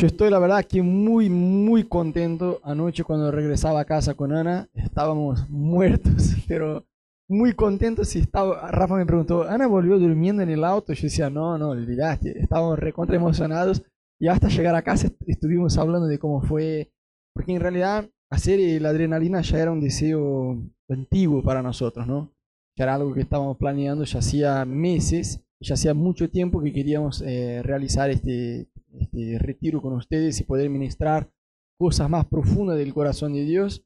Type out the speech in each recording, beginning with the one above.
Yo estoy, la verdad, aquí muy, muy contento. Anoche cuando regresaba a casa con Ana, estábamos muertos, pero muy contentos. Y estaba, Rafa me preguntó, ¿Ana volvió durmiendo en el auto? Yo decía, no, no, olvidaste. Estábamos recontra emocionados. Y hasta llegar a casa estuvimos hablando de cómo fue. Porque en realidad hacer la adrenalina ya era un deseo antiguo para nosotros, ¿no? Ya era algo que estábamos planeando ya hacía meses, ya hacía mucho tiempo que queríamos eh, realizar este, este retiro con ustedes y poder ministrar cosas más profundas del corazón de Dios,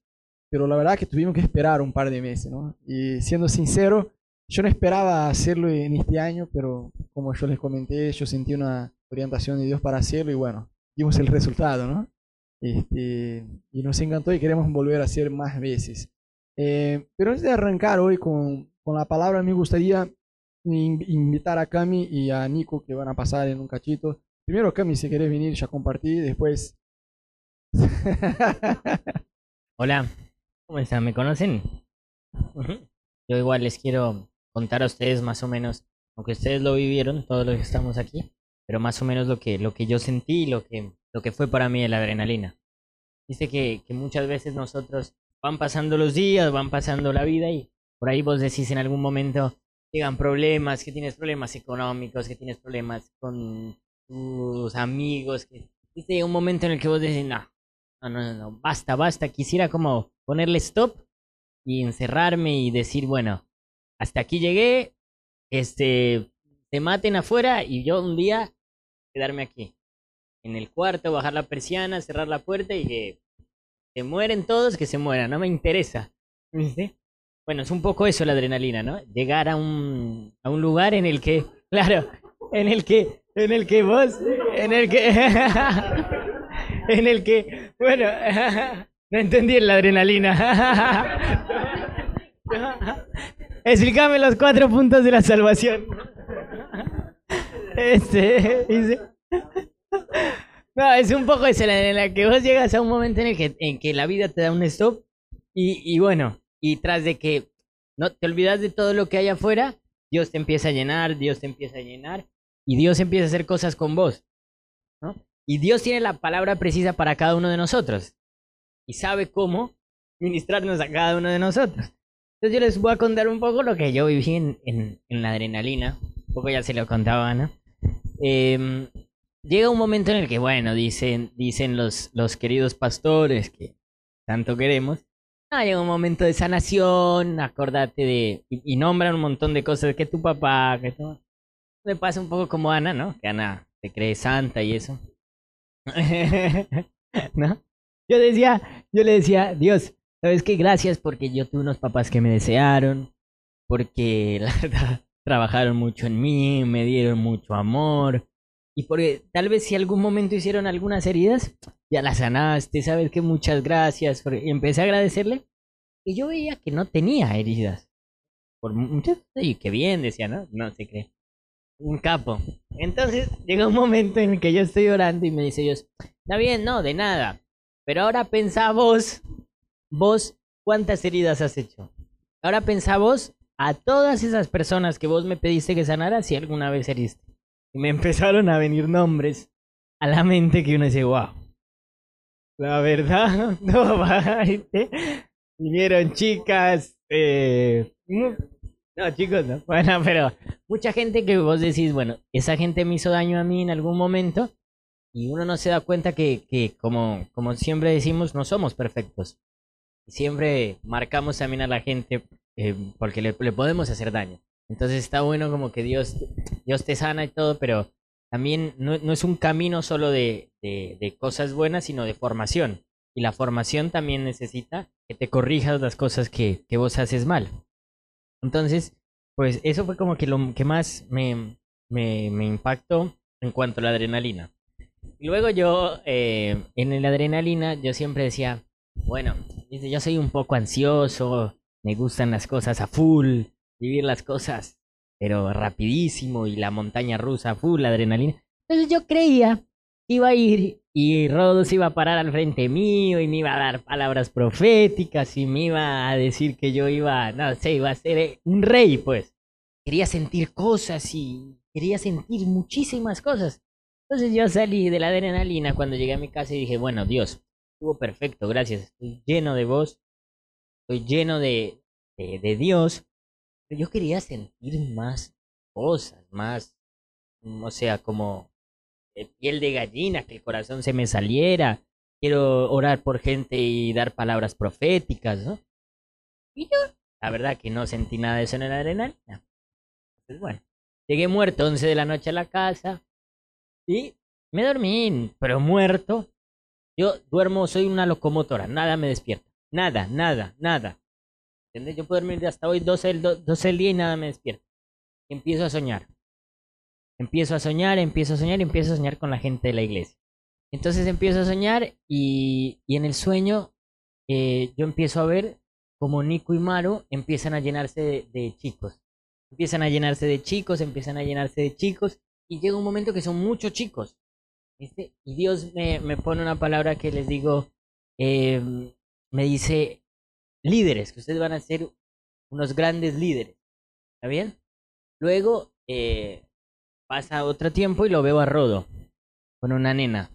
pero la verdad que tuvimos que esperar un par de meses. Y siendo sincero, yo no esperaba hacerlo en este año, pero como yo les comenté, yo sentí una orientación de Dios para hacerlo y bueno, vimos el resultado, ¿no? Este, y nos encantó y queremos volver a hacer más veces. Eh, pero antes de arrancar hoy con, con la palabra, me gustaría invitar a Cami y a Nico que van a pasar en un cachito. Primero, Cami, si querés venir ya compartí, después... Hola, ¿cómo están? ¿Me conocen? Yo igual les quiero contar a ustedes más o menos, aunque ustedes lo vivieron, todos los que estamos aquí, pero más o menos lo que, lo que yo sentí, lo que, lo que fue para mí la adrenalina. Dice que, que muchas veces nosotros van pasando los días, van pasando la vida y por ahí vos decís en algún momento, llegan problemas, que tienes problemas económicos, que tienes problemas con tus amigos, que un momento en el que vos decís, no, no, no, no, basta, basta, quisiera como ponerle stop y encerrarme y decir, bueno, hasta aquí llegué, este, te maten afuera y yo un día quedarme aquí, en el cuarto, bajar la persiana, cerrar la puerta y que se mueren todos, que se mueran, no me interesa. ¿Viste? Bueno, es un poco eso la adrenalina, ¿no? Llegar a un, a un lugar en el que, claro, en el que, en el que vos, en el que, en el que, bueno, no entendí la adrenalina. Explícame los cuatro puntos de la salvación. Este, dice. No, es un poco eso, en la que vos llegas a un momento en el que, en que la vida te da un stop y, y bueno, y tras de que no te olvidas de todo lo que hay afuera, Dios te empieza a llenar, Dios te empieza a llenar y Dios empieza a hacer cosas con vos. ¿no? Y Dios tiene la palabra precisa para cada uno de nosotros y sabe cómo ministrarnos a cada uno de nosotros. Entonces yo les voy a contar un poco lo que yo viví en, en, en la adrenalina, un poco ya se lo contaba Ana. Eh, llega un momento en el que, bueno, dicen, dicen los, los queridos pastores que tanto queremos, ah, llega un momento de sanación, acordate de, y, nombran un montón de cosas, que tu papá, que tu... Me pasa un poco como Ana, ¿no? Que Ana se cree santa y eso. ¿No? Yo decía, yo le decía, Dios, ¿sabes qué? Gracias porque yo tuve unos papás que me desearon, porque la verdad trabajaron mucho en mí, me dieron mucho amor, y porque tal vez si algún momento hicieron algunas heridas, ya las sanaste, sabes que muchas gracias. Y empecé a agradecerle. Y yo veía que no tenía heridas. Por muchas y qué bien, decía, ¿no? No se cree. Un capo. Entonces llega un momento en el que yo estoy orando y me dice Dios, está bien, no, de nada. Pero ahora pensá vos, vos, ¿cuántas heridas has hecho? Ahora pensá vos a todas esas personas que vos me pediste que sanara si alguna vez heriste. Y me empezaron a venir nombres a la mente que uno dice, wow. La verdad, no. Vinieron chicas, eh, no, chicos, no. Bueno, pero mucha gente que vos decís, bueno, esa gente me hizo daño a mí en algún momento y uno no se da cuenta que, que como, como siempre decimos, no somos perfectos. Siempre marcamos también a la gente eh, porque le podemos hacer daño. Entonces está bueno como que Dios, Dios te sana y todo, pero también no, no es un camino solo de, de, de, cosas buenas, sino de formación. Y la formación también necesita que te corrijas las cosas que, que vos haces mal. Entonces, pues eso fue como que lo que más me, me, me impactó en cuanto a la adrenalina. Luego yo, eh, en la adrenalina, yo siempre decía, bueno, yo soy un poco ansioso, me gustan las cosas a full, vivir las cosas, pero rapidísimo y la montaña rusa full, la adrenalina. Entonces yo creía que iba a ir y Rodos iba a parar al frente mío y me iba a dar palabras proféticas y me iba a decir que yo iba, no sé, iba a ser un rey, pues. Quería sentir cosas y quería sentir muchísimas cosas. Entonces yo salí de la adrenalina cuando llegué a mi casa y dije, bueno, Dios, estuvo perfecto, gracias, estoy lleno de vos, estoy lleno de, de, de Dios, pero yo quería sentir más cosas, más, o sea, como eh, piel de gallina, que el corazón se me saliera, quiero orar por gente y dar palabras proféticas, ¿no? Y yo, la verdad que no sentí nada de eso en la adrenalina. Pues bueno, llegué muerto 11 de la noche a la casa y me dormí, pero muerto. Yo duermo, soy una locomotora, nada me despierta. Nada, nada, nada. Yo puedo dormir hasta hoy 12 del, 12 del día y nada me despierta. Empiezo a soñar. Empiezo a soñar, empiezo a soñar y empiezo a soñar con la gente de la iglesia. Entonces empiezo a soñar y, y en el sueño eh, yo empiezo a ver como Nico y Maru empiezan a llenarse de, chicos. Empiezan a llenarse de chicos, empiezan a llenarse de chicos y llega un momento que son muchos chicos. Y Dios me, me pone una palabra que les digo, eh, me dice líderes, que ustedes van a ser unos grandes líderes. ¿Está bien? Luego eh, pasa otro tiempo y lo veo a Rodo con una nena.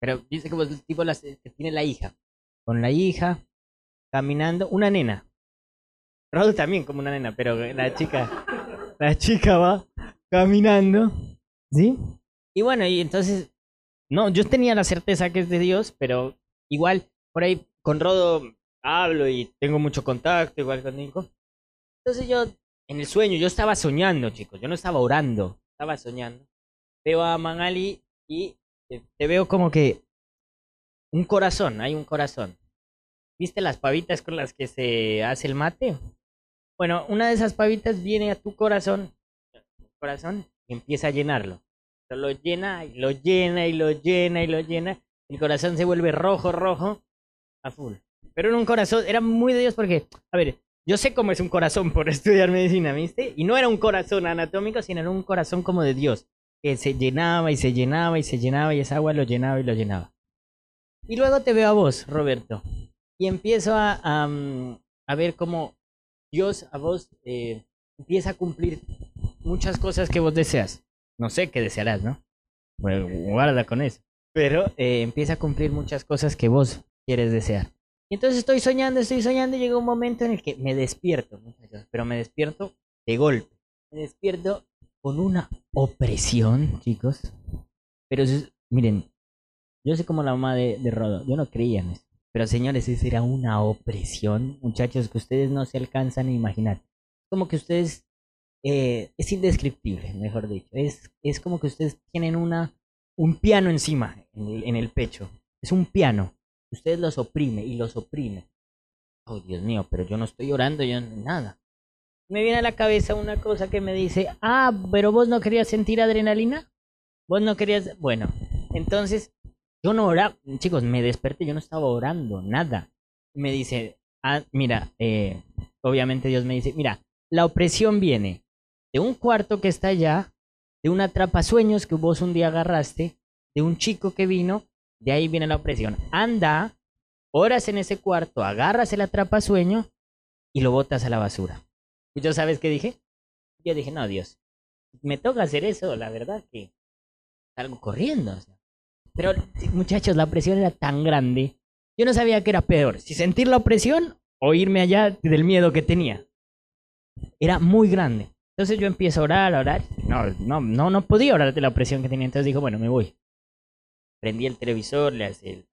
Pero dice como el tipo las, que tiene la hija. Con la hija, caminando, una nena. Rodo también como una nena, pero la chica, la chica va caminando, ¿sí? Y bueno, y entonces, no, yo tenía la certeza que es de Dios, pero igual por ahí con Rodo hablo y tengo mucho contacto, igual con Nico. Entonces yo, en el sueño, yo estaba soñando, chicos, yo no estaba orando, estaba soñando. Veo a Manali y te, veo como que un corazón, hay un corazón. ¿Viste las pavitas con las que se hace el mate? Bueno, una de esas pavitas viene a tu corazón, corazón y empieza a llenarlo. Lo llena y lo llena y lo llena y lo llena. El corazón se vuelve rojo, rojo, a full. Pero era un corazón, era muy de Dios porque, a ver, yo sé cómo es un corazón por estudiar medicina, ¿viste? Y no era un corazón anatómico, sino era un corazón como de Dios, que se llenaba y se llenaba y se llenaba y esa agua lo llenaba y lo llenaba. Y luego te veo a vos, Roberto, y empiezo a, a, a ver cómo Dios a vos eh, empieza a cumplir muchas cosas que vos deseas. No sé qué desearás, ¿no? Bueno, guarda con eso. Pero eh, empieza a cumplir muchas cosas que vos quieres desear. Y entonces estoy soñando, estoy soñando y llega un momento en el que me despierto, muchachos, pero me despierto de golpe. Me despierto con una opresión, chicos. Pero miren, yo sé como la mamá de, de Rodo, yo no creía en eso. Pero señores, eso era una opresión, muchachos, que ustedes no se alcanzan a imaginar. Como que ustedes, eh, es indescriptible, mejor dicho. Es, es como que ustedes tienen una, un piano encima, en el, en el pecho. Es un piano. Ustedes los oprime y los oprime. Oh, Dios mío, pero yo no estoy orando, yo nada. Me viene a la cabeza una cosa que me dice, ah, pero vos no querías sentir adrenalina. Vos no querías, bueno, entonces yo no oraba, chicos, me desperté, yo no estaba orando, nada. Me dice, ah, mira, eh, obviamente Dios me dice, mira, la opresión viene de un cuarto que está allá, de una atrapasueños que vos un día agarraste, de un chico que vino, de ahí viene la opresión. Anda, oras en ese cuarto, agarras el atrapasueño y lo botas a la basura. ¿Y yo sabes qué dije? Yo dije, no, Dios, me toca hacer eso, la verdad que salgo corriendo. Pero, muchachos, la presión era tan grande. Yo no sabía qué era peor, si sentir la opresión o irme allá del miedo que tenía. Era muy grande. Entonces yo empiezo a orar, a orar. No, no, no, no podía orar de la opresión que tenía. Entonces dijo, bueno, me voy. Prendí el televisor, le hace el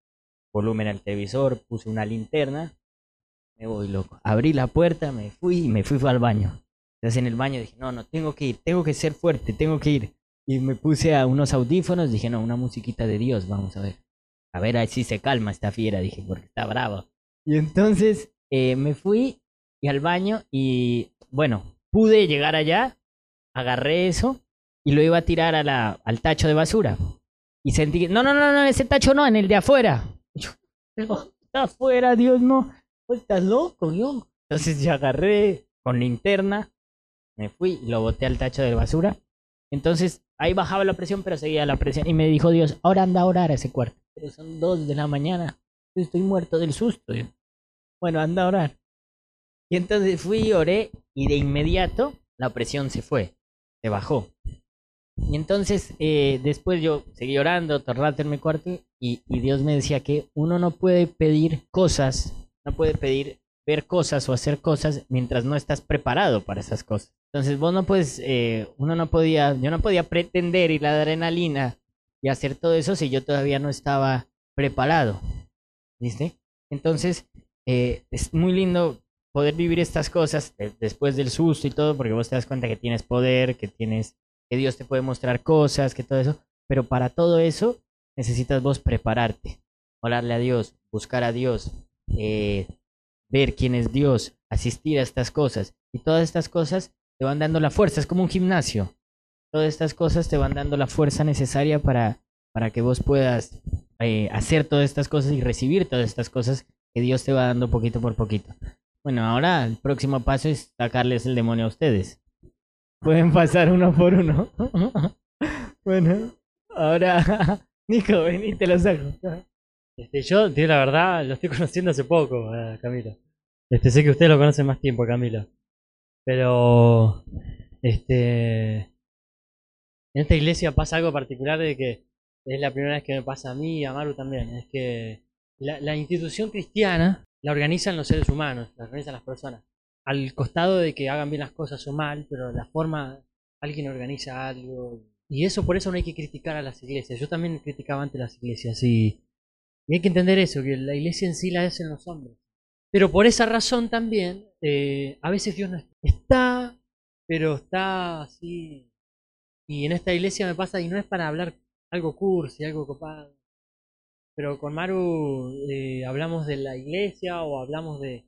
volumen al televisor, puse una linterna. Me voy loco. Abrí la puerta, me fui y me fui, al baño. Entonces en el baño dije, no, no, tengo que ir, tengo que ser fuerte, tengo que ir. Y me puse a unos audífonos, dije, no, una musiquita de Dios, vamos a ver. A ver, ahí sí se calma esta fiera, dije, porque está bravo. Y entonces eh, me fui y al baño y, bueno, pude llegar allá, agarré eso y lo iba a tirar al tacho de basura. Y sentí que, no, no, no, no, ese tacho no, en el de afuera. Yo, está afuera, Dios, no. Pues estás loco, yo. Entonces yo agarré con linterna, me fui y lo boté al tacho de basura. Entonces ahí bajaba la presión, pero seguía la presión. Y me dijo Dios, ahora anda a orar a ese cuarto. Pero son dos de la mañana. Estoy muerto del susto. Yo. Bueno, anda a orar. Y entonces fui y oré y de inmediato la presión se fue. Se bajó. Y entonces, eh, después yo seguí orando, todo el rato en mi cuarto, y, y Dios me decía que uno no puede pedir cosas, no puede pedir ver cosas o hacer cosas mientras no estás preparado para esas cosas. Entonces vos no puedes, eh, uno no podía, yo no podía pretender ir a la adrenalina y hacer todo eso si yo todavía no estaba preparado. ¿Viste? Entonces, eh, es muy lindo poder vivir estas cosas de- después del susto y todo, porque vos te das cuenta que tienes poder, que tienes, que Dios te puede mostrar cosas, que todo eso. Pero para todo eso necesitas vos prepararte, orarle a Dios, buscar a Dios, eh, ver quién es Dios, asistir a estas cosas. Y todas estas cosas te van dando la fuerza, es como un gimnasio. Todas estas cosas te van dando la fuerza necesaria para, para que vos puedas eh, hacer todas estas cosas y recibir todas estas cosas que Dios te va dando poquito por poquito. Bueno, ahora el próximo paso es sacarles el demonio a ustedes. Pueden pasar uno por uno. bueno, ahora, Nico, ven y te lo saco. Este, yo, tío, la verdad, lo estoy conociendo hace poco, a Camilo. Este, sé que ustedes lo conocen más tiempo, Camilo. Pero, este, en esta iglesia pasa algo particular de que es la primera vez que me pasa a mí y a Maru también. Es que la, la institución cristiana la organizan los seres humanos, la organizan las personas. Al costado de que hagan bien las cosas o mal, pero la forma, alguien organiza algo. Y eso por eso no hay que criticar a las iglesias. Yo también criticaba antes las iglesias y hay que entender eso, que la iglesia en sí la hacen los hombres. Pero por esa razón también, eh, a veces Dios no está, pero está así. Y en esta iglesia me pasa, y no es para hablar algo cursi, algo copado. Pero con Maru eh, hablamos de la iglesia o hablamos de,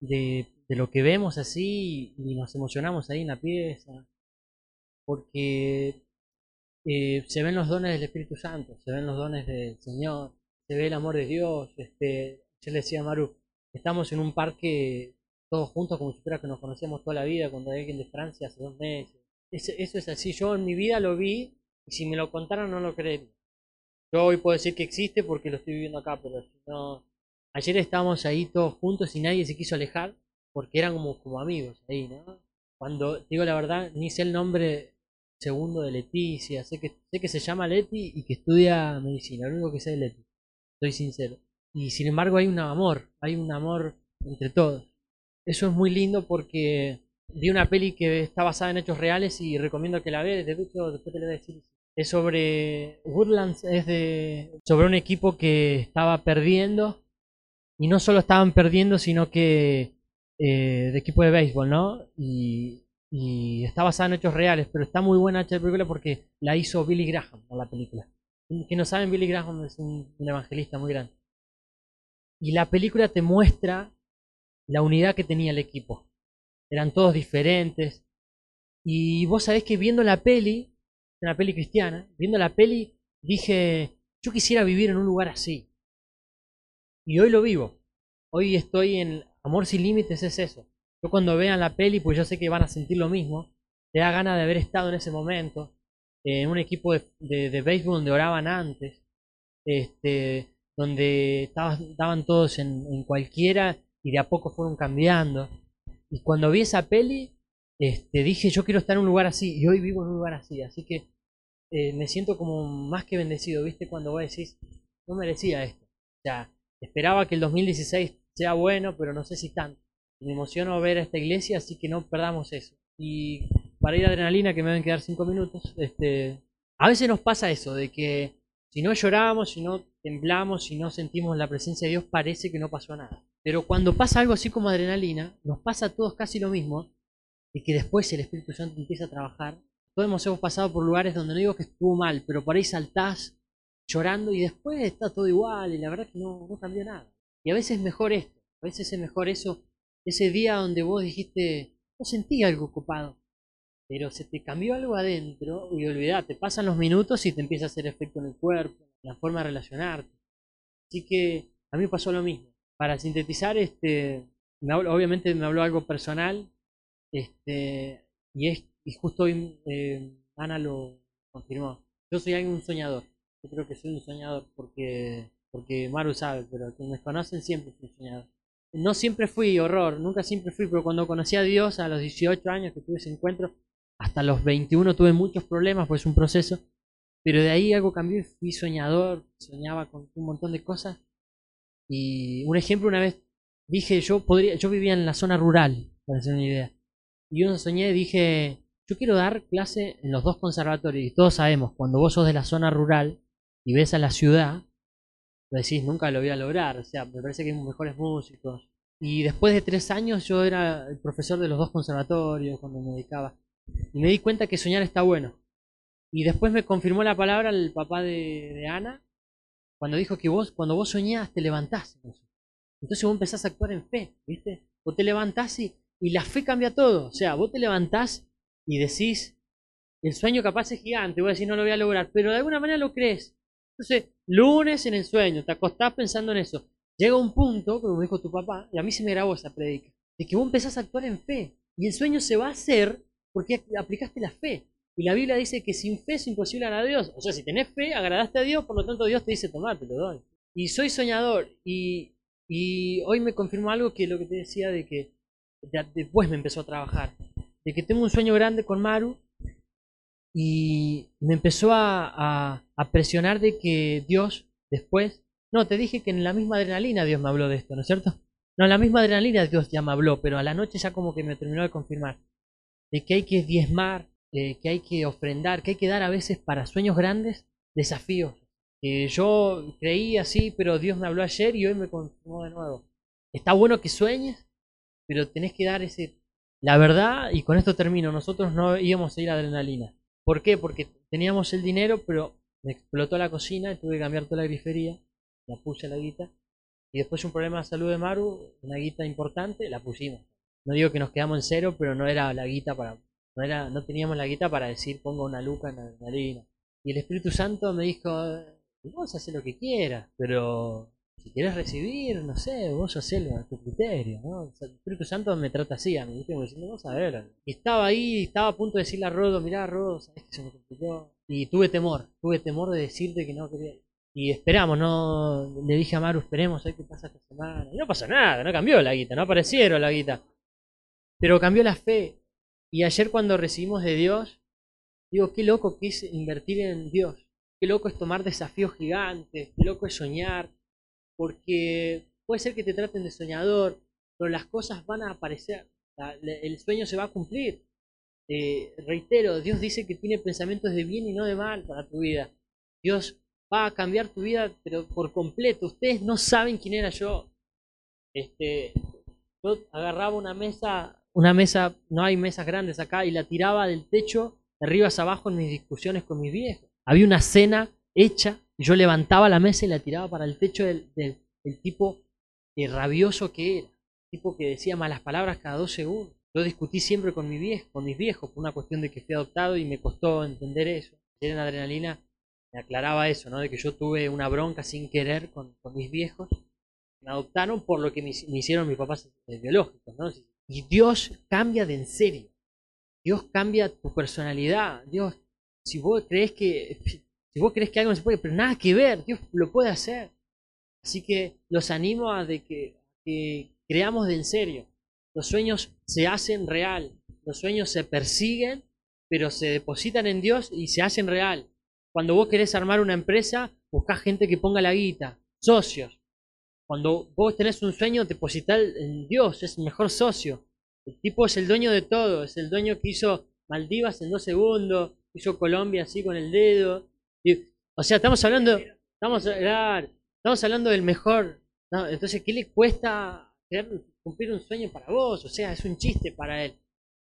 de, de lo que vemos así y nos emocionamos ahí en la pieza. Porque eh, se ven los dones del Espíritu Santo, se ven los dones del Señor se ve el amor de Dios. Este, yo le decía a Maru, estamos en un parque todos juntos como si fuera que nos conocíamos toda la vida cuando hay alguien de Francia hace dos meses. Eso, eso es así, yo en mi vida lo vi y si me lo contaran no lo creería. Yo hoy puedo decir que existe porque lo estoy viviendo acá, pero si no... Ayer estábamos ahí todos juntos y nadie se quiso alejar porque eran como, como amigos ahí, ¿no? Cuando, digo la verdad, ni sé el nombre segundo de Leticia, sé que, sé que se llama Leti y que estudia medicina, lo único que sé de Leti soy sincero. Y sin embargo hay un amor, hay un amor entre todos. Eso es muy lindo porque vi una peli que está basada en hechos reales y recomiendo que la veas, de hecho después te lo voy a decir. Es sobre Woodlands, es de sobre un equipo que estaba perdiendo y no solo estaban perdiendo, sino que eh, de equipo de béisbol, ¿no? Y, y está basada en hechos reales, pero está muy buena esta película porque la hizo Billy Graham en la película que no saben, Billy Graham es un, un, evangelista muy grande. Y la película te muestra la unidad que tenía el equipo. Eran todos diferentes. Y vos sabés que viendo la peli, una peli cristiana, viendo la peli, dije, yo quisiera vivir en un lugar así. Y hoy lo vivo. Hoy estoy en Amor sin Límites, es eso. Yo cuando vean la peli, pues yo sé que van a sentir lo mismo. Te da ganas de haber estado en ese momento en un equipo de, de, béisbol donde oraban antes, este, donde estaban, todos en, en, cualquiera y de a poco fueron cambiando. Y cuando vi esa peli, este, dije, yo quiero estar en un lugar así, y hoy vivo en un lugar así, así que eh, me siento como más que bendecido, ¿viste? Cuando vos decís, no merecía esto. O sea, esperaba que el 2016 sea bueno, pero no sé si tanto. Me emociono ver a esta iglesia, así que no perdamos eso. Y para ir adrenalina, que me deben quedar cinco minutos, este, a veces nos pasa eso, de que si no lloramos, si no temblamos, si no sentimos la presencia de Dios, parece que no pasó nada. Pero cuando pasa algo así como adrenalina, nos pasa a todos casi lo mismo, y que después el Espíritu Santo empieza a trabajar. Todos hemos, pasado por lugares donde no digo que estuvo mal, pero por ahí saltás llorando y después está todo igual, y la verdad que no, no cambió nada. Y a veces es mejor esto, a veces es mejor eso, ese día donde vos dijiste, no sentí algo copado, pero se te cambió algo adentro y olvidate, pasan los minutos y te empieza a hacer efecto en el cuerpo, en la forma de relacionarte. Así que a mí pasó lo mismo. Para sintetizar, este, me obviamente me habló algo personal, este, y, es, y justo hoy eh, Ana lo confirmó. Yo soy un soñador. Yo creo que soy un soñador porque, porque Maru sabe, pero quienes conocen siempre fui un soñador. No siempre fui horror, nunca siempre fui, pero cuando conocí a Dios a los 18 años que tuve ese encuentro, hasta los 21 tuve muchos problemas, pues es un proceso, pero de ahí algo cambió y fui soñador, soñaba con un montón de cosas. Y un ejemplo, una vez dije, yo podría, yo vivía en la zona rural, para hacer una idea. Y yo soñé, dije, yo quiero dar clase en los dos conservatorios. Y todos sabemos, cuando vos sos de la zona rural y ves a la ciudad, decís, nunca lo voy a lograr. O sea, me parece que hay mejores músicos. Y después de tres años yo era el profesor de los dos conservatorios cuando me dedicaba. Y me di cuenta que soñar está bueno. Y después me confirmó la palabra el papá de, Ana, cuando dijo que vos, cuando vos soñás, te levantás. Entonces vos empezás a actuar en fe, ¿viste? Vos te levantás y, y la fe cambia todo. O sea, vos te levantás y decís, el sueño capaz es gigante, voy a decir no lo voy a lograr, pero de alguna manera lo crees. Entonces, lunes en el sueño, te acostás pensando en eso. Llega un punto, como dijo tu papá, y a mí se me grabó esa predica, de que vos empezás a actuar en fe. Y el sueño se va a hacer porque aplicaste la fe. Y la Biblia dice que sin fe es imposible agradar a Dios. O sea, si tenés fe, agradaste a Dios, por lo tanto Dios te dice, tomar, te lo doy. Y soy soñador. Y, y hoy me confirmó algo que lo que te decía de que después me empezó a trabajar. De que tengo un sueño grande con Maru y me empezó a, presionar de que Dios después, no, te dije que en la misma adrenalina Dios me habló de esto, ¿no es cierto? No, en la misma adrenalina Dios ya me habló, pero a la noche ya como que me terminó de confirmar, de que hay que diezmar, que hay que ofrendar, que hay que dar a veces para sueños grandes desafíos. yo creí así, pero Dios me habló ayer y hoy me confirmó de nuevo. Está bueno que sueñes, pero tenés que dar ese... La verdad, y con esto termino, nosotros no íbamos a ir a adrenalina. ¿Por qué? Porque teníamos el dinero, pero me explotó la cocina tuve que cambiar toda la grifería. La puse la guita. Y después un problema de salud de Maru, una guita importante, la pusimos. No digo que nos quedamos en cero, pero no era la guita para. No, era, no teníamos la guita para decir pongo una luca en la harina. Y el Espíritu Santo me dijo, vos haces lo que quieras, pero si quieres recibir, no sé, vos hacelo a tu criterio, ¿no? el Espíritu Santo me trata así a mí, ¿viste? Como diciendo, vamos a ver. Estaba ahí, estaba a punto de decirle a Rodo, mirá Rodo, sabes que se me complicó. Y tuve temor, tuve temor de decirte que no quería. Y esperamos, no le dije a Maru, esperemos a ver qué pasa esta semana. Y no pasó nada, no cambió la guita, no aparecieron la guita. Pero cambió la fe. Y ayer cuando recibimos de Dios, digo, qué loco que es invertir en Dios. Qué loco es tomar desafíos gigantes, qué loco es soñar, porque puede ser que te traten de soñador, pero las cosas van a aparecer, el sueño se va a cumplir. Eh, reitero, Dios dice que tiene pensamientos de bien y no de mal para tu vida. Dios va a cambiar tu vida, pero por completo. Ustedes no saben quién era yo. Este, yo agarraba una mesa, una mesa, no hay mesas grandes acá, y la tiraba del techo de arriba hacia abajo en mis discusiones con mis viejos. Había una cena hecha yo levantaba la mesa y la tiraba para el techo del, tipo eh, rabioso que era, tipo que decía malas palabras cada dos segundos. Yo discutí siempre con, mi viejo, con mis viejos por una cuestión de que fui adoptado y me costó entender eso. en adrenalina me aclaraba eso, ¿no? De que yo tuve una bronca sin querer con, mis viejos. Me adoptaron por lo que me, hicieron mis papás eh, biológicos, ¿no? Y Dios cambia de en serio. Dios cambia tu personalidad. Dios, si vos crees que si vos crees que algo no se puede, pero nada que ver, Dios lo puede hacer. Así que los animo a de que, creamos de en serio. Los sueños se hacen real, los sueños se persiguen, pero se depositan en Dios y se hacen real. Cuando vos querés armar una empresa, buscás gente que ponga la guita, socios. Cuando vos tenés un sueño, depositar en Dios, es el mejor socio. El tipo es el dueño de todo, es el dueño que hizo Maldivas en dos segundos, hizo Colombia así con el dedo, o sea, estamos hablando, estamos, estamos hablando del mejor. Entonces, ¿qué le cuesta cumplir un sueño para vos? O sea, es un chiste para él.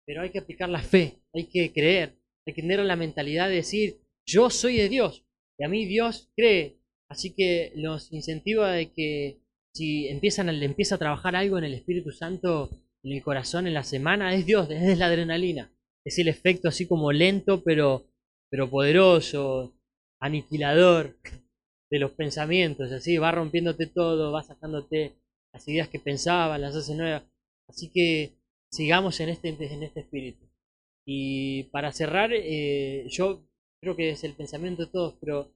Pero hay que aplicar la fe, hay que creer, hay que tener la mentalidad de decir, yo soy de Dios, y a mí Dios cree. Así que los incentiva de que si empiezan, le empieza a trabajar algo en el Espíritu Santo, en el corazón, en la semana, es Dios, es la adrenalina. Es el efecto así como lento, pero, pero poderoso aniquilador de los pensamientos, así va rompiéndote todo, va sacándote las ideas que pensabas, las hace nuevas. Así que sigamos en este, en este espíritu. Y para cerrar, eh, yo creo que es el pensamiento de todos, pero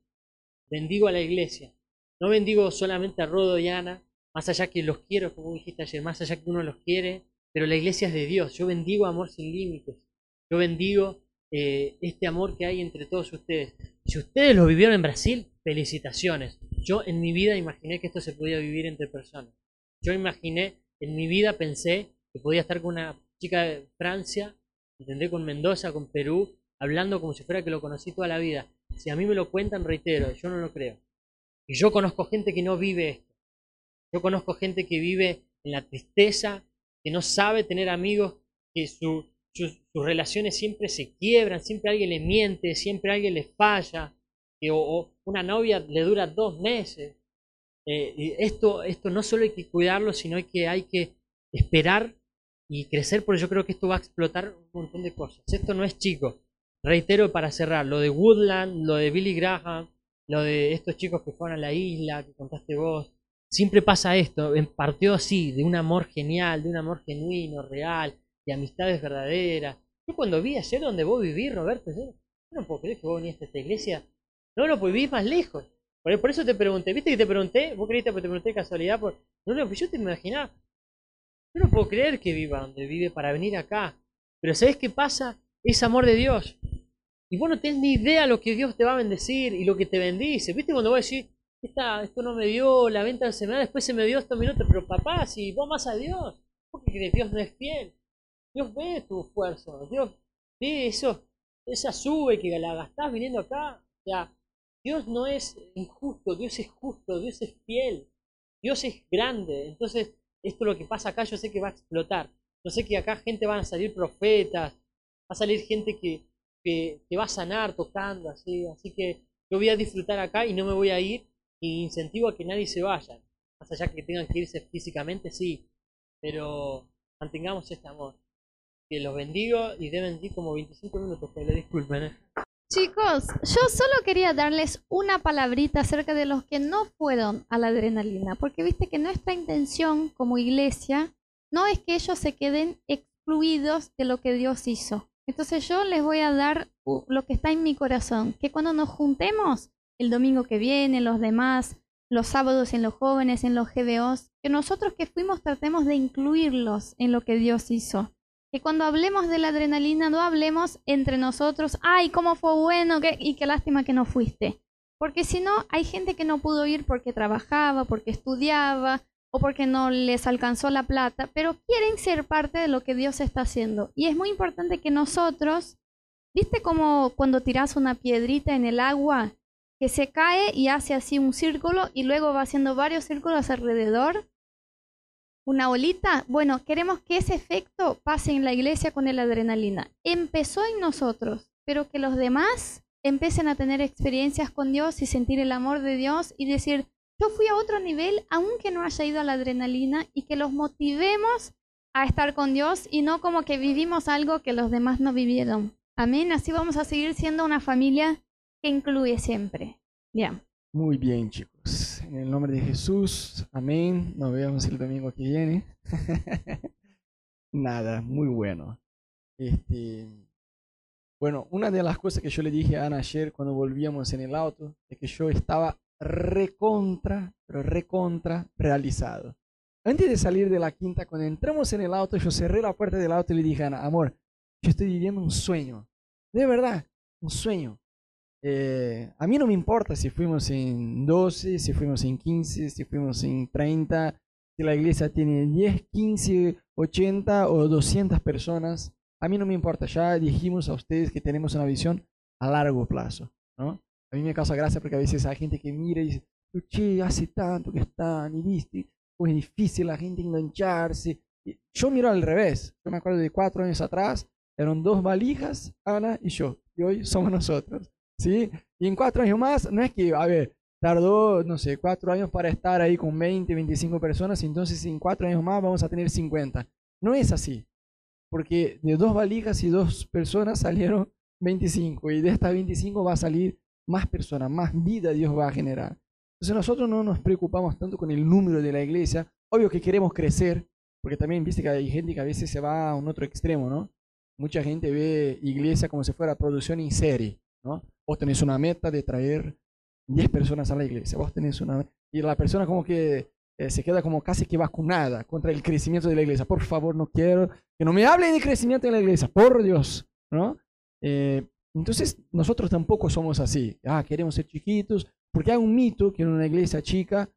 bendigo a la iglesia. No bendigo solamente a Rodo y Ana, más allá que los quiero, como dijiste ayer, más allá que uno los quiere, pero la iglesia es de Dios. Yo bendigo amor sin límites. Yo bendigo eh, este amor que hay entre todos ustedes. Si ustedes lo vivieron en Brasil, felicitaciones. Yo en mi vida imaginé que esto se podía vivir entre personas. Yo imaginé, en mi vida pensé que podía estar con una chica de Francia, entendé con Mendoza, con Perú, hablando como si fuera que lo conocí toda la vida. Si a mí me lo cuentan, reitero, yo no lo creo. Y yo conozco gente que no vive esto. Yo conozco gente que vive en la tristeza, que no sabe tener amigos, que sus, relaciones siempre se quiebran, siempre alguien le miente, siempre alguien le falla, que, o, una novia le dura dos meses. Eh, esto, esto no solo hay que cuidarlo, sino que hay que esperar y crecer, porque yo creo que esto va a explotar un montón de cosas. Esto no es chico. Reitero para cerrar, lo de Woodland, lo de Billy Graham, lo de estos chicos que fueron a la isla, que contaste vos, Siempre pasa esto, partió así, de un amor genial, de un amor genuino, real, de amistades verdaderas. Yo cuando vi ayer donde vos vivís, Roberto, yo no puedo creer que vos viniste a esta iglesia. No, no, pues vivís más lejos. Por, eso te pregunté, ¿viste que te pregunté? ¿Vos creíste que te pregunté casualidad? Por... No, no, pues yo te imaginaba. Yo no puedo creer que viva donde vive para venir acá. Pero ¿sabés qué pasa? Es amor de Dios. Y vos no tenés ni idea lo que Dios te va a bendecir y lo que te bendice. ¿Viste cuando vos decís, esto no me dio la venta de semana, después se me dio estos minutos, pero papá, si vos más a Dios, porque que Dios no es fiel. Dios ve tu esfuerzo, Dios ve eso, esa sube que la gastás viniendo acá. O sea, Dios no es injusto, Dios es justo, Dios es fiel, Dios es grande. Entonces, esto lo que pasa acá, yo sé que va a explotar. Yo sé que acá gente van a salir profetas, va a salir gente que, que, va a sanar tocando así. Así que yo voy a disfrutar acá y no me voy a ir y incentivo a que nadie se vaya. Más allá que tengan que irse físicamente, sí, pero mantengamos este amor. Que los bendigo y deben ir como 25 minutos, pero disculpen. ¿eh? Chicos, yo solo quería darles una palabrita acerca de los que no fueron a la adrenalina, porque viste que nuestra intención como iglesia no es que ellos se queden excluidos de lo que Dios hizo. Entonces yo les voy a dar lo que está en mi corazón, que cuando nos juntemos el domingo que viene, los demás, los sábados en los jóvenes, en los GBOs, que nosotros que fuimos tratemos de incluirlos en lo que Dios hizo. Que cuando hablemos de la adrenalina no hablemos entre nosotros, ay, cómo fue bueno y qué lástima que no fuiste. Porque si no, hay gente que no pudo ir porque trabajaba, porque estudiaba o porque no les alcanzó la plata, pero quieren ser parte de lo que Dios está haciendo. Y es muy importante que nosotros, ¿viste como cuando tiras una piedrita en el agua que se cae y hace así un círculo y luego va haciendo varios círculos alrededor. Una olita. Bueno, queremos que ese efecto pase en la iglesia con la adrenalina. Empezó en nosotros, pero que los demás empiecen a tener experiencias con Dios y sentir el amor de Dios y decir, yo fui a otro nivel aunque no haya ido a la adrenalina y que los motivemos a estar con Dios y no como que vivimos algo que los demás no vivieron. Amén. Así vamos a seguir siendo una familia que incluye siempre. Bien. Muy bien, chicos. En el nombre de Jesús, amén. Nos vemos el domingo que viene. Nada, muy bueno. Este, bueno, una de las cosas que yo le dije a Ana ayer cuando volvíamos en el auto es que yo estaba recontra, pero recontra realizado. Antes de salir de la quinta, cuando entramos en el auto, yo cerré la puerta del auto y le dije a Ana, amor, yo estoy viviendo un sueño. De verdad, un sueño. Eh, a mí no me importa si fuimos en 12, si fuimos en 15, si fuimos en 30, si la iglesia tiene 10, 15, 80 o 200 personas. A mí no me importa. Ya dijimos a ustedes que tenemos una visión a largo plazo. A mí me causa gracia porque a veces hay gente que mira y dice, che, hace tanto que están y viste, pues es difícil la gente engancharse. Yo miro al revés. Yo me acuerdo de cuatro años atrás, eran dos valijas, Ana y yo. Y hoy somos nosotros. ¿Sí? Y en cuatro años más, no es que, a ver, tardó, no sé, cuatro años para estar ahí con 20, 25 personas, entonces en cuatro años más vamos a tener 50. No es así, porque de dos valijas y dos personas salieron 25, y de estas 25 va a salir más personas, más vida Dios va a generar. Entonces nosotros no nos preocupamos tanto con el número de la iglesia, obvio que queremos crecer, porque también viste que hay gente que a veces se va a un otro extremo, ¿no? Mucha gente ve iglesia como si fuera producción en serie, ¿no? Vos tenés una meta de traer 10 personas a la iglesia. Vos tenés una y la persona como que eh, se queda como casi que vacunada contra el crecimiento de la iglesia. Por favor, no quiero que no me hablen de crecimiento de la iglesia. Por Dios. ¿no? Eh, entonces, nosotros tampoco somos así. Ah, queremos ser chiquitos, porque hay un mito que en una iglesia chica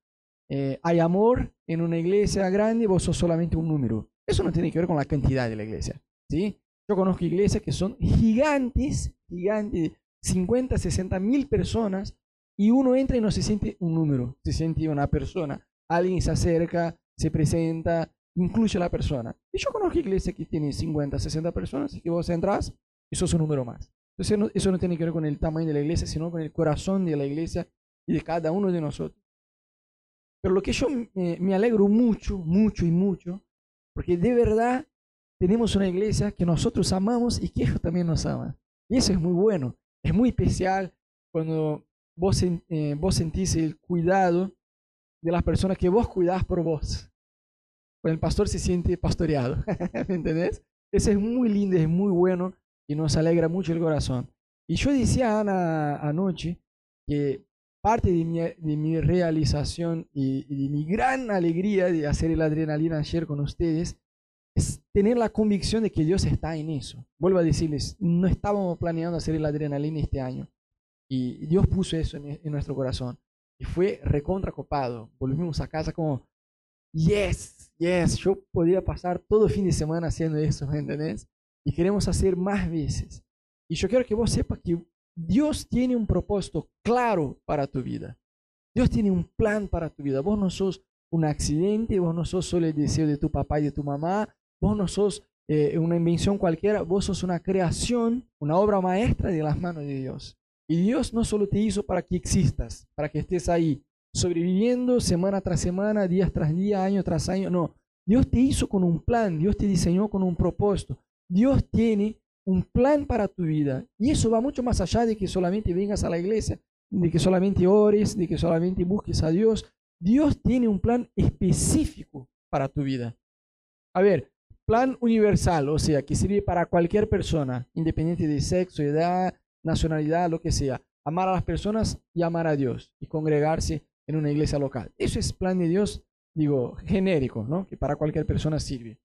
eh, hay amor, en una iglesia grande vos sos solamente un número. Eso no tiene que ver con la cantidad de la iglesia, ¿sí? Yo conozco iglesias que son gigantes, gigantes, 50, 60 mil personas, y uno entra y no se siente un número, se siente una persona. Alguien se acerca, se presenta, incluye a la persona. Y yo conozco iglesias que tienen 50, 60 personas, y que vos entras y sos un número más. Entonces eso no tiene que ver con el tamaño de la iglesia, sino con el corazón de la iglesia y de cada uno de nosotros. Pero lo que yo me alegro mucho, mucho y mucho, porque de verdad tenemos una iglesia que nosotros amamos y que ellos también nos aman. Y eso es muy bueno, es muy especial cuando vos, eh, vos sentís el cuidado de las personas que vos cuidás por vos. Cuando el pastor se siente pastoreado, ¿me entendés? Eso es muy lindo, es muy bueno y nos alegra mucho el corazón. Y yo decía a Ana anoche que parte de mi, de mi realización y, y, de mi gran alegría de hacer el adrenalina ayer con ustedes es tener la convicción de que Dios está en eso. Vuelvo a decirles, no estábamos planeando hacer el adrenalina este año. Y Dios puso eso en, nuestro corazón. Y fue recontra copado. Volvimos a casa como, yes, yes, yo podía pasar todo fin de semana haciendo eso, ¿me entendés? Y queremos hacer más veces. Y yo quiero que vos sepas que Dios tiene un propósito claro para tu vida. Dios tiene un plan para tu vida. Vos no sos un accidente, vos no sos solo el deseo de tu papá y de tu mamá, vos no sos eh, una invención cualquiera, vos sos una creación, una obra maestra de las manos de Dios. Y Dios no solo te hizo para que existas, para que estés ahí, sobreviviendo semana tras semana, día tras día, año tras año, no. Dios te hizo con un plan, Dios te diseñó con un propósito. Dios tiene un plan para tu vida. Y eso va mucho más allá de que solamente vengas a la iglesia, de que solamente ores, de que solamente busques a Dios. Dios tiene un plan específico para tu vida. A ver, plan universal, o sea, que sirve para cualquier persona, independiente de sexo, edad, nacionalidad, lo que sea. Amar a las personas y amar a Dios y congregarse en una iglesia local. Eso es plan de Dios, digo, genérico, ¿no? Que para cualquier persona sirve.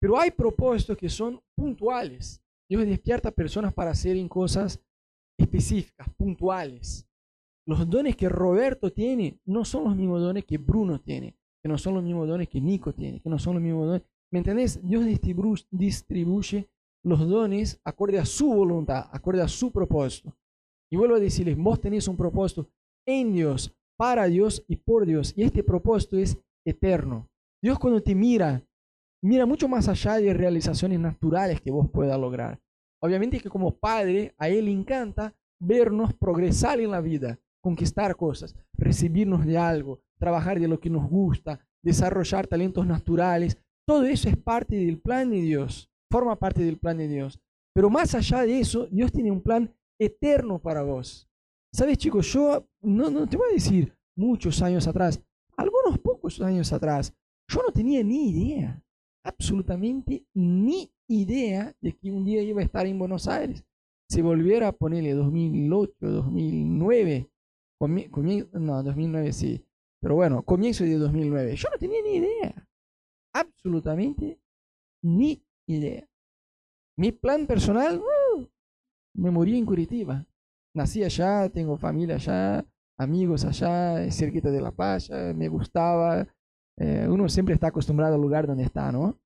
Pero hay propósitos que son puntuales. Dios despierta personas para hacer cosas específicas, puntuales. Los dones que Roberto tiene no son los mismos dones que Bruno tiene, que no son los mismos dones que Nico tiene, que no son los mismos dones. ¿Me entendés? Dios distribuye los dones acorde a su voluntad, acorde a su propósito. Y vuelvo a decirles, vos tenés un propósito en Dios, para Dios y por Dios. Y este propósito es eterno. Dios cuando te mira, mira mucho más allá de realizaciones naturales que vos puedas lograr. Obviamente que como padre, a Él le encanta vernos progresar en la vida, conquistar cosas, recibirnos de algo, trabajar de lo que nos gusta, desarrollar talentos naturales. Todo eso es parte del plan de Dios, forma parte del plan de Dios. Pero más allá de eso, Dios tiene un plan eterno para vos. Sabes, chicos, yo no, no te voy a decir muchos años atrás, algunos pocos años atrás, yo no tenía ni idea absolutamente ni idea de que un día iba a estar en Buenos Aires. Si volviera a ponerle 2008, 2009, no, 2009 sí, pero bueno, comienzo de 2009, yo no tenía ni idea, absolutamente ni idea. Mi plan personal, uh, me morí en Curitiba. Nací allá, tengo familia allá, amigos allá, cerquita de la playa, me gustaba, eh, uno siempre está acostumbrado al lugar donde está, ¿no?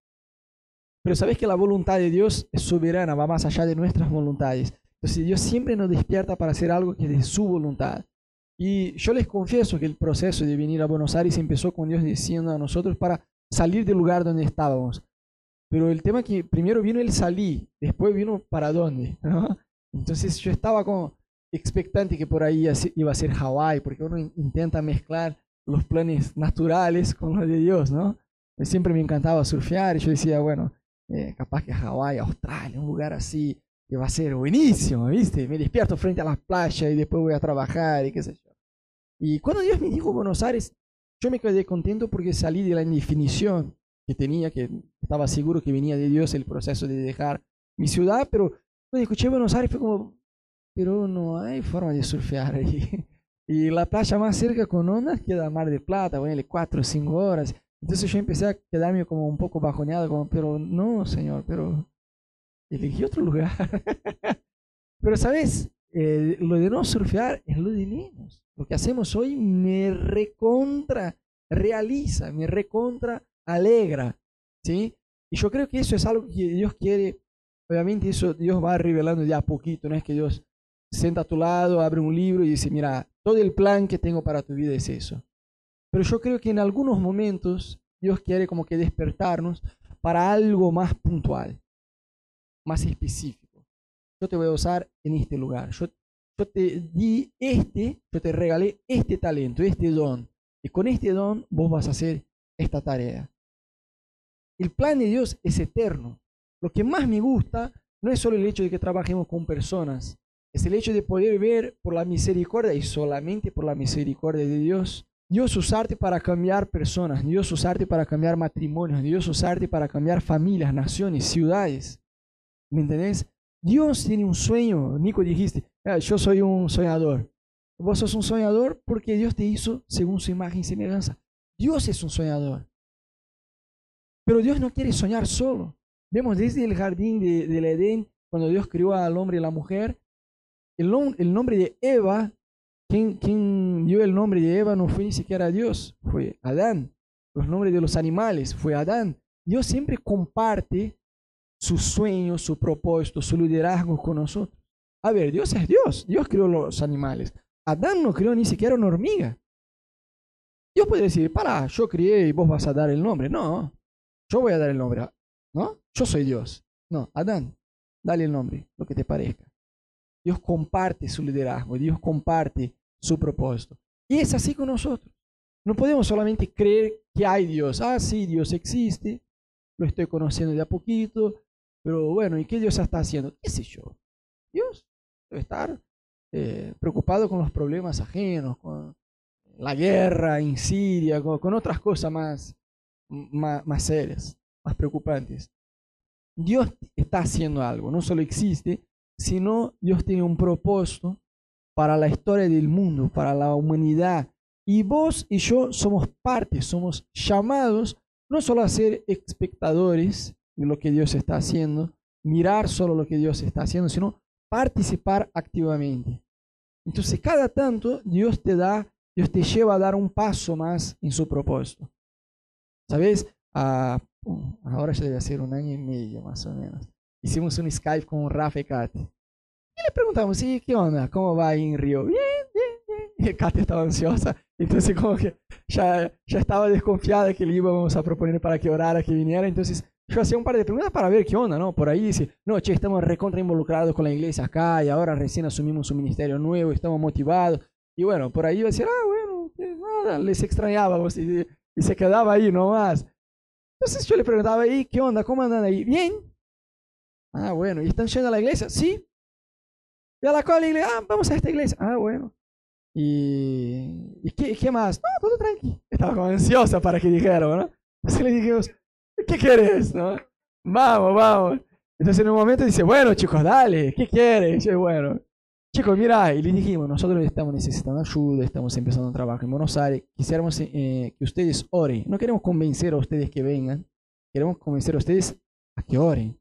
Pero sabes que la voluntad de Dios es soberana, va más allá de nuestras voluntades. Entonces Dios siempre nos despierta para hacer algo que es de su voluntad. Y yo les confieso que el proceso de venir a Buenos Aires empezó con Dios diciendo a nosotros para salir del lugar donde estábamos. Pero el tema que primero vino el salir, después vino para dónde. Entonces yo estaba como expectante que por ahí iba a ser Hawái, porque uno intenta mezclar los planes naturales con los de Dios, ¿no? Siempre me encantaba surfear y yo decía, bueno, eh, capaz que Hawái, Australia, un lugar así, que va a ser buenísimo, ¿viste? Me despierto frente a las playas y después voy a trabajar y qué sé yo. Y cuando Dios me dijo Buenos Aires, yo me quedé contento porque salí de la indefinición que tenía, que estaba seguro que venía de Dios el proceso de dejar mi ciudad, pero cuando escuché Buenos Aires fue como, pero no hay forma de surfear ahí. Y la playa más cerca con ondas queda Mar de Plata, bueno, cuatro o cinco horas. Entonces yo empecé a quedarme como un poco bajoneado, como, pero no, señor, pero elegí otro lugar. Pero, ¿sabes? Lo de no surfear es lo de menos. Lo que hacemos hoy me recontra realiza, me recontra alegra, ¿sí? Y yo creo que eso es algo que Dios quiere, obviamente eso Dios va revelando ya a poquito, no es que Dios sienta a tu lado, abre un libro y dice, mira, todo el plan que tengo para tu vida es eso. Pero yo creo que en algunos momentos Dios quiere como que despertarnos para algo más puntual, más específico. Yo te voy a usar en este lugar. Yo, yo te di este, yo te regalé este talento, este don. Y con este don vos vas a hacer esta tarea. El plan de Dios es eterno. Lo que más me gusta no es solo el hecho de que trabajemos con personas, es el hecho de poder ver por la misericordia y solamente por la misericordia de Dios. Dios usarte para cambiar personas, Dios usarte para cambiar matrimonios, Dios usarte para cambiar familias, naciones, ciudades. ¿Me entendés? Dios tiene un sueño. Nico dijiste, ah, yo soy un soñador. Vos sos un soñador porque Dios te hizo según su imagen y semejanza. Dios es un soñador. Pero Dios no quiere soñar solo. Vemos desde el jardín de, del Edén, cuando Dios crió al hombre y la mujer, el, el nombre de Eva, quien, quien, dio el nombre de Eva no fue ni siquiera Dios, fue Adán. Los nombres de los animales fue Adán. Dios siempre comparte sus sueños, su propósito, su liderazgo con nosotros. A ver, Dios es Dios. Dios creó los animales. Adán no creó ni siquiera una hormiga. Dios puede decir, para, yo crié y vos vas a dar el nombre. No, yo voy a dar el nombre. ¿No? Yo soy Dios. No, Adán, dale el nombre, lo que te parezca. Dios comparte su liderazgo, Dios comparte su propósito. Y es así con nosotros. No podemos solamente creer que hay Dios. Ah, sí, Dios existe, lo estoy conociendo de a poquito, pero bueno, ¿y qué Dios está haciendo? ¿Qué sé yo? Dios debe estar eh, preocupado con los problemas ajenos, con la guerra en Siria, con, otras cosas más, más, más serias, más preocupantes. Dios está haciendo algo, no solo existe, sino Dios tiene un propósito para la historia del mundo, para la humanidad. Y vos y yo somos parte, somos llamados no solo a ser espectadores lo que Dios está haciendo, mirar solo lo que Dios está haciendo, sino participar activamente. Entonces, cada tanto Dios te da, Dios te lleva a dar un paso más en su propósito. ¿Sabes? Ah, ahora ya debe hacer un año y medio más o menos. Hicimos un Skype con Rafa y Kate. Y le preguntamos, ¿y qué onda? ¿Cómo va ahí en Río? Bien, bien, bien. Y Kate estaba ansiosa. Entonces como que ya, ya estaba desconfiada que le íbamos a proponer para que orara, que viniera. Entonces yo hacía un par de preguntas para ver qué onda, ¿no? Por ahí dice, no, che, estamos recontra involucrados con la iglesia acá y ahora recién asumimos un ministerio nuevo, estamos motivados. Y bueno, por ahí iba a decir, ah, bueno, nada, les extrañábamos y, y se quedaba ahí nomás. Entonces yo le preguntaba ahí, ¿qué onda? ¿Cómo andan ahí? ¿Bien? Ah, bueno, ¿y están yendo a la iglesia? Sí. ¿Y a la cual iglesia? Ah, vamos a esta iglesia. Ah, bueno. ¿Y, ¿y qué, qué más? No, todo tranqui. Estaba como ansiosa para que dijeran, ¿no? Entonces le dijimos, ¿qué quieres? ¿No? Vamos, vamos. Entonces en un momento dice, bueno chicos, dale, ¿qué quieres? Yo, bueno, chicos, mira, y le dijimos, nosotros estamos necesitando ayuda, estamos empezando un trabajo en Buenos Aires, quisiéramos eh, que ustedes oren. No queremos convencer a ustedes que vengan, queremos convencer a ustedes a que oren.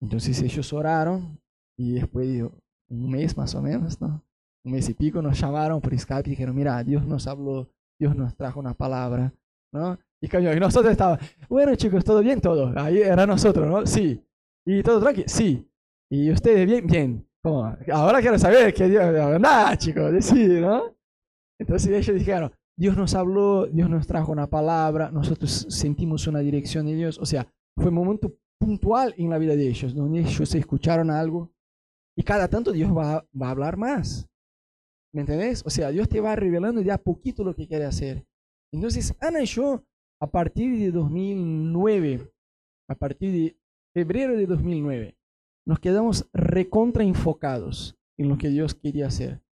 Entonces ellos oraron y después de un mes más o menos, ¿no? Un mes y pico nos llamaron por Skype y dijeron, mira, Dios nos habló, Dios nos trajo una palabra, ¿no? Y cambió. Y nosotros estábamos, bueno chicos, ¿todo bien? Todo. Ahí era nosotros, ¿no? Sí. ¿Y todo tranquilo? Sí. ¿Y ustedes bien? Bien. ¿Cómo? Ahora quiero saber que Dios... Nada, chicos, decir, ¿no? Entonces ellos dijeron, Dios nos habló, Dios nos trajo una palabra, nosotros sentimos una dirección de Dios. O sea, fue un momento puntual en la vida de ellos, donde ellos escucharon algo y cada tanto Dios va, va a hablar más. ¿Me entendés? O sea, Dios te va revelando de a poquito lo que quiere hacer. Entonces, Ana y yo a partir de 2009, a partir de febrero de 2009, nos quedamos recontra enfocados en lo que Dios quería hacer.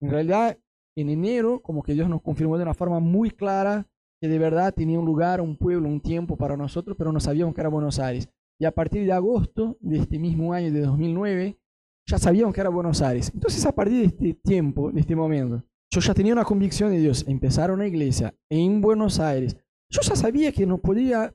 En realidad, en enero, como que Dios nos confirmó de una forma muy clara que de verdad tenía un lugar, un pueblo, un tiempo para nosotros, pero no sabíamos que era Buenos Aires. Y a partir de agosto de este mismo año de 2009, ya sabíamos que era Buenos Aires. Entonces, a partir de este tiempo, de este momento, yo ya tenía una convicción de Dios, empezar una iglesia en Buenos Aires, yo ya sabía que no podía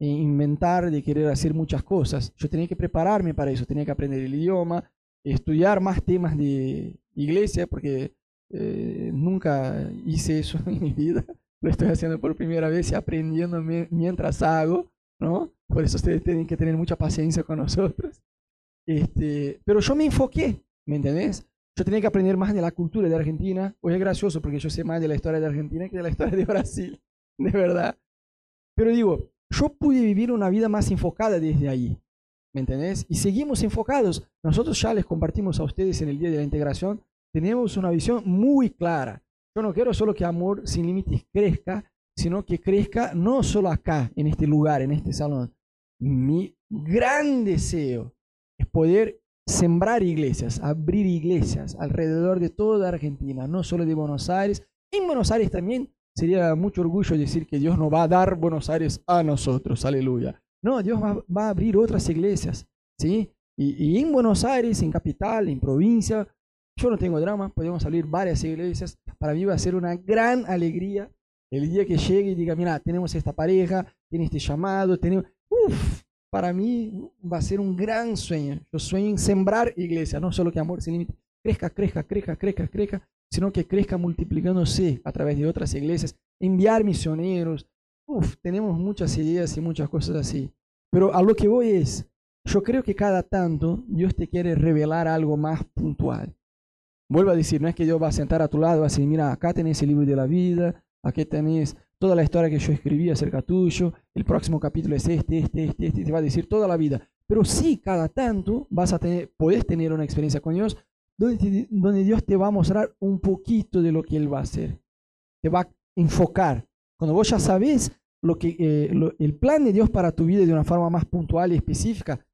inventar, de querer hacer muchas cosas. Yo tenía que prepararme para eso, tenía que aprender el idioma, estudiar más temas de iglesia, porque eh, nunca hice eso en mi vida. Lo estoy haciendo por primera vez y aprendiendo mientras hago, ¿no? Por eso ustedes tienen que tener mucha paciencia con nosotros. Este, pero yo me enfoqué, ¿me entendés? Yo tenía que aprender más de la cultura de Argentina. Hoy es gracioso porque yo sé más de la historia de Argentina que de la historia de Brasil, de verdad. Pero digo, yo pude vivir una vida más enfocada desde ahí, ¿me entendés? Y seguimos enfocados. Nosotros ya les compartimos a ustedes en el Día de la Integración, tenemos una visión muy clara. Yo no quiero solo que Amor Sin Límites crezca, sino que crezca no solo acá, en este lugar, en este salón. Mi gran deseo es poder sembrar iglesias, abrir iglesias alrededor de toda Argentina, no solo de Buenos Aires. En Buenos Aires también sería mucho orgullo decir que Dios nos va a dar Buenos Aires a nosotros, aleluya. No, Dios va, a abrir otras iglesias, ¿sí? Y, en Buenos Aires, en capital, en provincia, yo no tengo drama, podemos abrir varias iglesias. Para mí va a ser una gran alegría el día que llegue y diga, mira, tenemos esta pareja, tiene este llamado, tenemos... Uf, para mí va a ser un gran sueño. Yo sueño en sembrar iglesia, no solo que amor se limite, crezca, crezca, crezca, crezca, crezca, sino que crezca multiplicándose a través de otras iglesias, enviar misioneros. Uf, tenemos muchas ideas y muchas cosas así. Pero a lo que voy es, yo creo que cada tanto Dios te quiere revelar algo más puntual. Vuelvo a decir, no es que Dios va a sentar a tu lado y va a decir, mira, acá tenés el libro de la vida, aquí tenés toda la historia que yo escribí acerca tuyo, el próximo capítulo es este, este, este, este, te va a decir toda la vida. Pero sí, cada tanto vas a tener, puedes tener una experiencia con Dios donde, Dios te va a mostrar un poquito de lo que Él va a hacer. Te va a enfocar. Cuando vos ya sabes lo que, eh, el plan de Dios para tu vida de una forma más puntual y específica,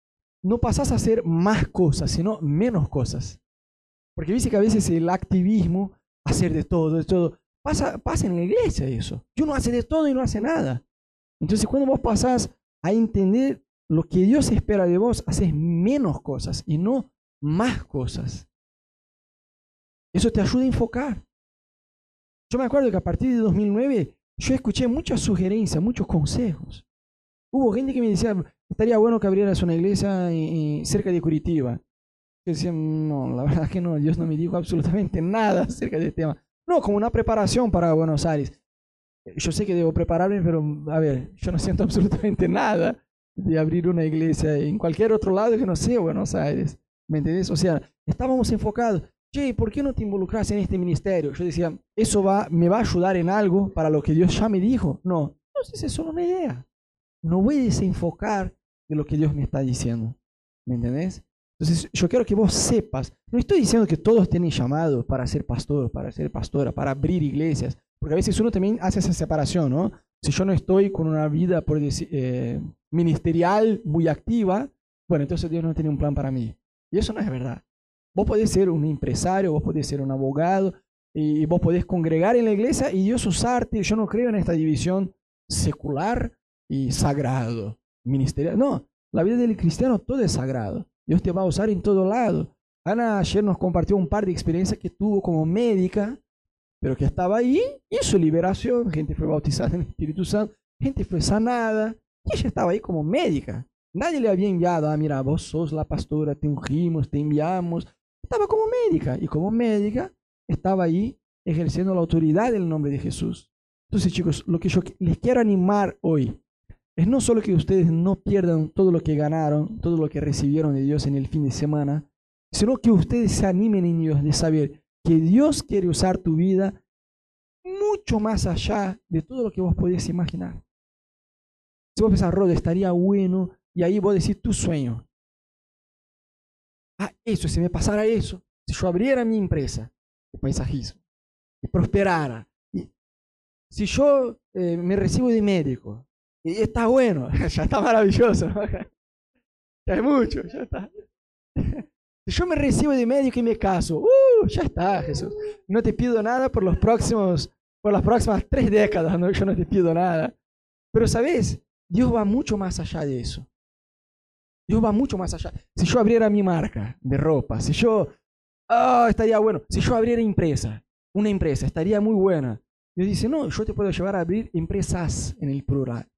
no pasas a hacer más cosas, sino menos cosas. Porque dice que a veces el activismo, hacer de todo, de todo, pasa, pasa en la iglesia eso. Y uno hace de todo y no hace nada. Entonces cuando vos pasás a entender lo que Dios espera de vos, haces menos cosas y no más cosas. Eso te ayuda a enfocar. Yo me acuerdo que a partir de 2009 yo escuché muchas sugerencias, muchos consejos. Hubo gente que me decía, estaría bueno que abrieras una iglesia cerca de Curitiba. Yo decía, no, la verdad que no, Dios no me dijo absolutamente nada acerca del tema. No, como una preparación para Buenos Aires. Yo sé que debo prepararme, pero a ver, yo no siento absolutamente nada de abrir una iglesia en cualquier otro lado que no sea Buenos Aires. ¿Me entendés? O sea, estábamos enfocados che, ¿por qué no te involucras en este ministerio? Yo decía, ¿eso va, me va a ayudar en algo para lo que Dios ya me dijo? No, entonces es solo una idea. No voy a desenfocar de lo que Dios me está diciendo. ¿Me entendés? Entonces, yo quiero que vos sepas, no estoy diciendo que todos tienen llamado para ser pastor, para ser pastora, para abrir iglesias, porque a veces uno también hace esa separación, ¿no? Si yo no estoy con una vida por decir, eh, ministerial muy activa, bueno, entonces Dios no tiene un plan para mí. Y eso no es verdad. Vos podés ser un empresario, vos podés ser un abogado, y vos podés congregar en la iglesia y Dios usarte. Yo no creo en esta división secular y sagrado, ministerial. No, la vida del cristiano todo es sagrado. Dios te va a usar en todo lado. Ana ayer nos compartió un par de experiencias que tuvo como médica, pero que estaba ahí, hizo liberación, gente fue bautizada en el Espíritu Santo, gente fue sanada, y ella estaba ahí como médica. Nadie le había enviado, ah, mira, vos sos la pastora, te ungimos, te enviamos, estaba como médica y como médica estaba ahí ejerciendo la autoridad en el nombre de Jesús. Entonces, chicos, lo que yo les quiero animar hoy es no solo que ustedes no pierdan todo lo que ganaron, todo lo que recibieron de Dios en el fin de semana, sino que ustedes se animen en Dios de saber que Dios quiere usar tu vida mucho más allá de todo lo que vos podías imaginar. Si vos pensás, Rod, estaría bueno, y ahí vos decís tu sueño, ah, eso, si me pasara eso, si yo abriera mi empresa de paisajismo y prosperara, y si yo eh, me recibo de médico, y está bueno, ya está maravilloso, ya es mucho, ya está. Si yo me recibo de médico y me caso, uh, ya está, Jesús. No te pido nada por los próximos, por las próximas tres décadas, ¿no? yo no te pido nada. Pero sabes, Dios va mucho más allá de eso. Dios va mucho más allá. Si yo abriera mi marca de ropa, si yo, ah, estaría bueno. Si yo abriera empresa, una empresa, estaría muy buena. Dios dice, no, yo te puedo llevar a abrir empresas en el plural.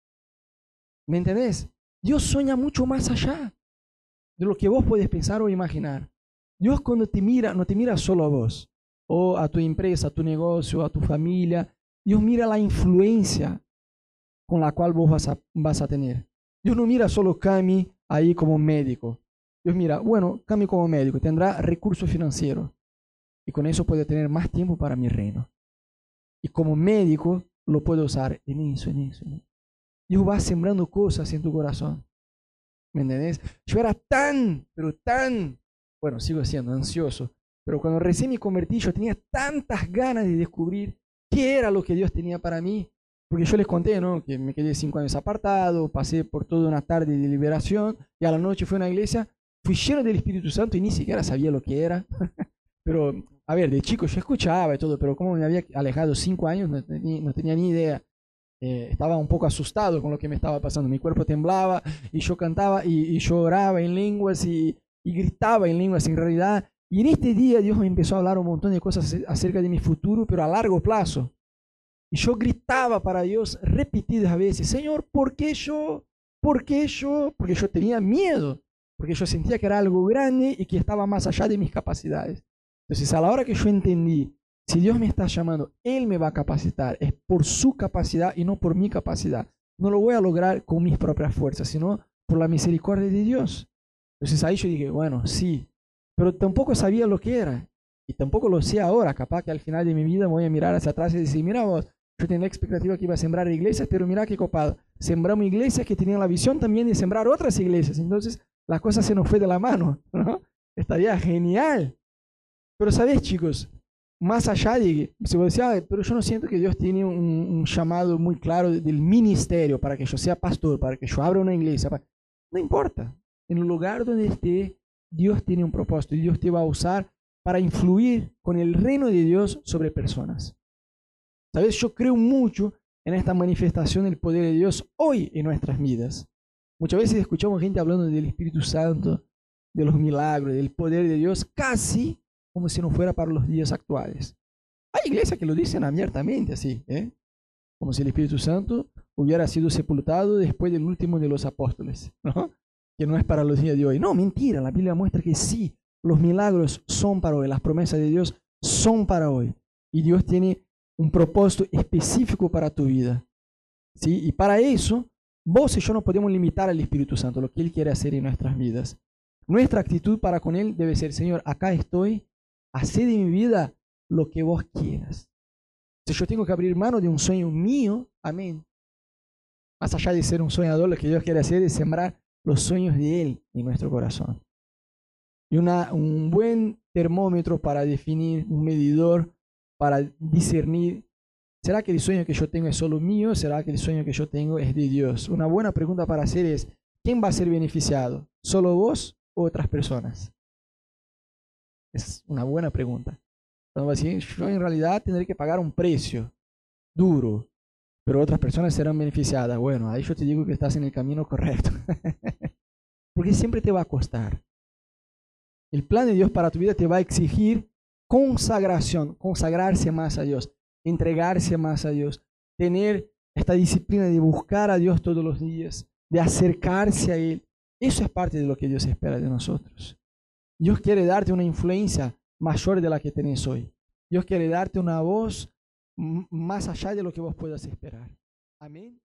¿Me entendés? Dios sueña mucho más allá de lo que vos puedes pensar o imaginar. Dios cuando te mira, no te mira solo a vos, o a tu empresa, a tu negocio, a tu familia. Dios mira la influencia con la cual vos vas a, vas a tener. Dios no mira solo Cami ahí como médico. Dios mira, bueno, Cami como médico tendrá recursos financieros y con eso puede tener más tiempo para mi reino. Y como médico lo puedo usar en eso, en eso, en eso. Dios va sembrando cosas en tu corazón. ¿Me entendés? Yo era tan, pero tan, bueno, sigo siendo ansioso, pero cuando recién me convertí yo tenía tantas ganas de descubrir qué era lo que Dios tenía para mí. Porque yo les conté, ¿no? Que me quedé cinco años apartado, pasé por toda una tarde de liberación y a la noche fui a una iglesia, fui lleno del Espíritu Santo y ni siquiera sabía lo que era. pero, a ver, de chico yo escuchaba y todo, pero como me había alejado cinco años, no, no tenía ni idea. Eh, estaba un poco asustado con lo que me estaba pasando. Mi cuerpo temblaba y yo cantaba y, y lloraba en lenguas y, y, gritaba en lenguas en realidad. Y en este día Dios me empezó a hablar un montón de cosas acerca de mi futuro, pero a largo plazo. Y yo gritaba para Dios repetidas veces, Señor, ¿por qué yo? ¿Por qué yo? Porque yo tenía miedo, porque yo sentía que era algo grande y que estaba más allá de mis capacidades. Entonces, a la hora que yo entendí si Dios me está llamando, Él me va a capacitar. Es por su capacidad y no por mi capacidad. No lo voy a lograr con mis propias fuerzas, sino por la misericordia de Dios. Entonces ahí yo dije, bueno, sí, pero tampoco sabía lo que era. Y tampoco lo sé ahora. Capaz que al final de mi vida voy a mirar hacia atrás y decir, mira vos, yo tenía la expectativa que iba a sembrar iglesias, pero mira qué copado. Sembramos iglesias que tenían la visión también de sembrar otras iglesias. Entonces la cosa se nos fue de la mano. ¿no? Estaría genial. Pero sabes chicos, más allá de, se vos decís, pero yo no siento que Dios tiene un, llamado muy claro del ministerio para que yo sea pastor, para que yo abra una iglesia. No importa. En el lugar donde esté, Dios tiene un propósito y Dios te va a usar para influir con el reino de Dios sobre personas. ¿Sabes? Yo creo mucho en esta manifestación del poder de Dios hoy en nuestras vidas. Muchas veces escuchamos gente hablando del Espíritu Santo, de los milagros, del poder de Dios, casi como si no fuera para los días actuales. Hay iglesias que lo dicen abiertamente así, ¿eh? como si el Espíritu Santo hubiera sido sepultado después del último de los apóstoles, ¿no? que no es para los días de hoy. No, mentira, la Biblia muestra que sí, los milagros son para hoy, las promesas de Dios son para hoy. Y Dios tiene un propósito específico para tu vida. ¿sí? Y para eso, vos y yo no podemos limitar al Espíritu Santo, lo que Él quiere hacer en nuestras vidas. Nuestra actitud para con Él debe ser, Señor, acá estoy, Haced de mi vida lo que vos quieras. Si yo tengo que abrir mano de un sueño mío, amén. Más allá de ser un soñador, lo que Dios quiere hacer es sembrar los sueños de Él en nuestro corazón. Y una, un buen termómetro para definir, un medidor para discernir, ¿será que el sueño que yo tengo es solo mío? ¿Será que el sueño que yo tengo es de Dios? Una buena pregunta para hacer es, ¿quién va a ser beneficiado? ¿Solo vos o otras personas? Es una buena pregunta. Entonces, yo en realidad tendré que pagar un precio duro, pero otras personas serán beneficiadas. Bueno, ahí yo te digo que estás en el camino correcto. Porque siempre te va a costar. El plan de Dios para tu vida te va a exigir consagración, consagrarse más a Dios, entregarse más a Dios, tener esta disciplina de buscar a Dios todos los días, de acercarse a Él. Eso es parte de lo que Dios espera de nosotros. Dios quiere darte una influencia mayor de la que tenés hoy. Dios quiere darte una voz más allá de lo que vos puedas esperar. Amén.